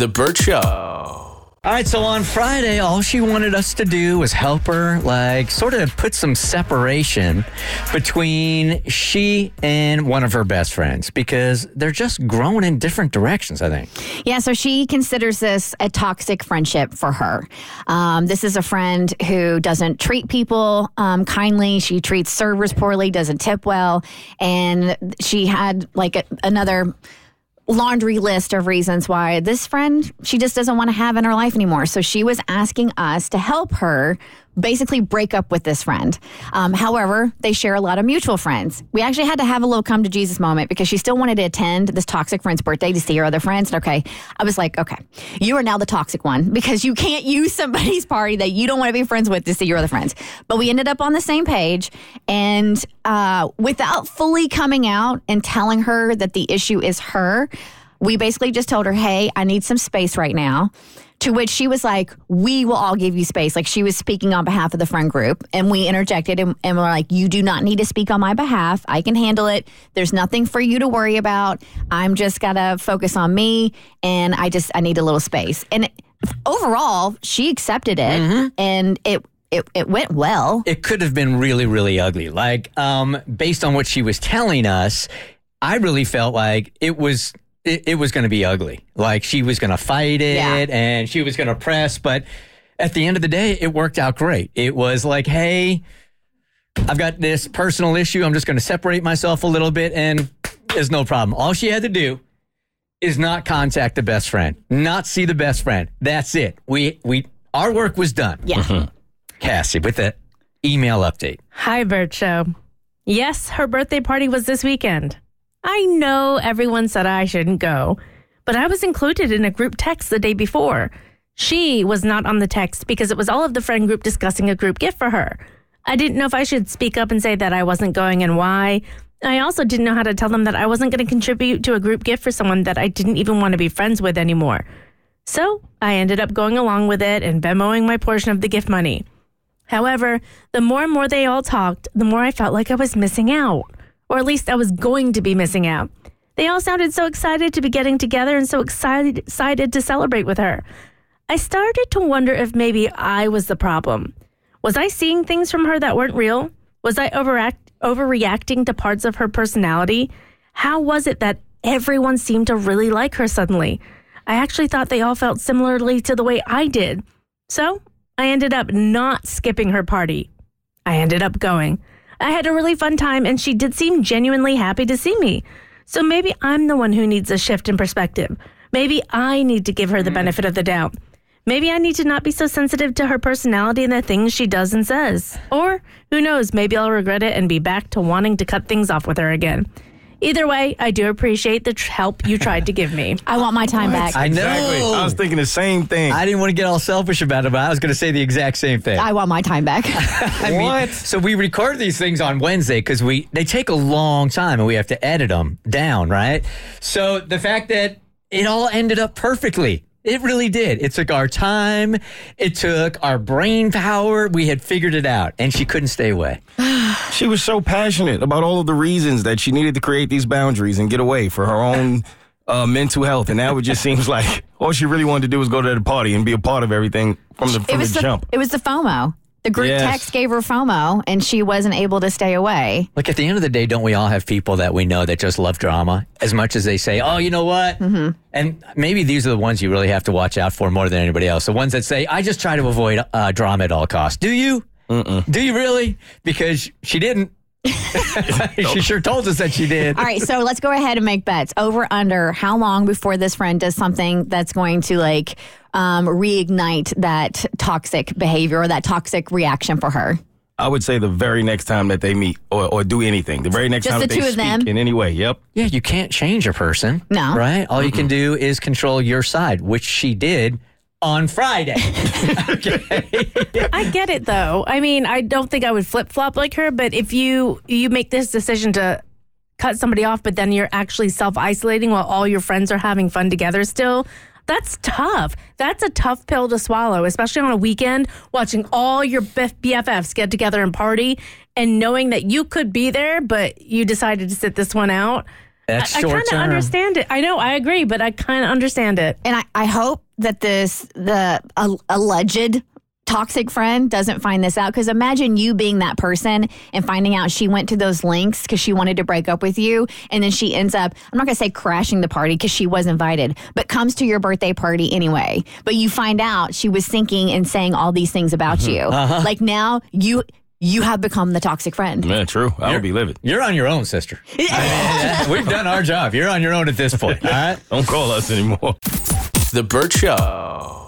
The Bert Show. All right, so on Friday, all she wanted us to do was help her, like, sort of put some separation between she and one of her best friends because they're just growing in different directions, I think. Yeah, so she considers this a toxic friendship for her. Um, this is a friend who doesn't treat people um, kindly. She treats servers poorly, doesn't tip well, and she had like a, another laundry list of reasons why this friend she just doesn't want to have in her life anymore. So she was asking us to help her basically break up with this friend. Um, however, they share a lot of mutual friends. We actually had to have a little come to Jesus moment because she still wanted to attend this toxic friend's birthday to see her other friends. And okay, I was like, okay, you are now the toxic one because you can't use somebody's party that you don't want to be friends with to see your other friends. But we ended up on the same page and uh, without fully coming out and telling her that the issue is her, we basically just told her, hey, I need some space right now. To which she was like, We will all give you space. Like she was speaking on behalf of the friend group. And we interjected and, and we're like, You do not need to speak on my behalf. I can handle it. There's nothing for you to worry about. I'm just got to focus on me. And I just, I need a little space. And overall, she accepted it and it, it, it went well. It could have been really, really ugly. Like, um, based on what she was telling us, I really felt like it was it, it was going to be ugly. Like she was going to fight it Yeah. and she was going to press, but at the end of the day, it worked out great. It was like, hey, I've got this personal issue. I'm just going to separate myself a little bit, and there's no problem. All she had to do is not contact the best friend, not see the best friend. That's it. We we our work was done. Yeah. Mm-hmm. Cassie, with the email update. Hi, Bert Show. Yes, her birthday party was this weekend. I know everyone said I shouldn't go, but I was included in a group text the day before. She was not on the text because it was all of the friend group discussing a group gift for her. I didn't know if I should speak up and say that I wasn't going and why. I also didn't know how to tell them that I wasn't going to contribute to a group gift for someone that I didn't even want to be friends with anymore. So I ended up going along with it and Venmoing my portion of the gift money. However, the more and more they all talked, the more I felt like I was missing out. Or at least I was going to be missing out. They all sounded so excited to be getting together and so excited, excited to celebrate with her. I started to wonder if maybe I was the problem. Was I seeing things from her that weren't real? Was I overact, overreacting to parts of her personality? How was it that everyone seemed to really like her suddenly? I actually thought they all felt similarly to the way I did. So I ended up not skipping her party. I ended up going. I had a really fun time, and she did seem genuinely happy to see me. So maybe I'm the one who needs a shift in perspective. Maybe I need to give her the hmm. benefit of the doubt. Maybe I need to not be so sensitive to her personality and the things she does and says. Or, who knows, maybe I'll regret it and be back to wanting to cut things off with her again. Either way, I do appreciate the tr- help you tried to give me. I want my time back. I know. Exactly. I was thinking the same thing. I didn't want to get all selfish about it, but I was going to say the exact same thing. I want my time back. I mean, so we record these things on Wednesday because we they take a long time and we have to edit them down, right? So the fact that it all ended up perfectly. It really did. It took our time. It took our brain power. We had figured it out, and she couldn't stay away. She was so passionate about all of the reasons that she needed to create these boundaries and get away for her own uh, mental health. And now it just seems like all she really wanted to do was go to the party and be a part of everything from the, it was the the, jump. it was the FOMO. The group Yes. text gave her FOMO, and she wasn't able to stay away. Like at the end of the day, don't we all have people that we know that just love drama as much as they say, oh, you know what? Mm-hmm. And maybe these are the ones you really have to watch out for more than anybody else. The ones that say, I just try to avoid uh, drama at all costs. Do you? Do you really? Because she didn't. she sure told us that she did. All right, so let's go ahead and make bets. Over under how long before this friend does something that's going to like um, reignite that toxic behavior or that toxic reaction for her? I would say the very next time that they meet or, or do anything, the very next Just time the that they two of speak them? in any way. Yep. Yeah, you can't change a person. No. Right? All you can do is control your side, which she did on Friday. I get it though. I mean, I don't think I would flip flop like her, but if you you make this decision to cut somebody off, but then you're actually self isolating while all your friends are having fun together still. That's tough. That's a tough pill to swallow, especially on a weekend, watching all your BFFs get together and party and knowing that you could be there, but you decided to sit this one out. That's I short kind of understand it. I know, I agree, but I kind of understand it. And I, I hope that this, the uh, alleged toxic friend doesn't find this out because imagine you being that person and finding out she went to those links because she wanted to break up with you and then she ends up i'm not going to say crashing the party because she was invited but comes to your birthday party anyway. But you find out she was thinking and saying all these things about you. Like now you you have become the toxic friend Man, true. I would be livid. You're on your own, sister. We've done our job. You're on your own at this point. All right. Don't call us anymore. The Bert Show.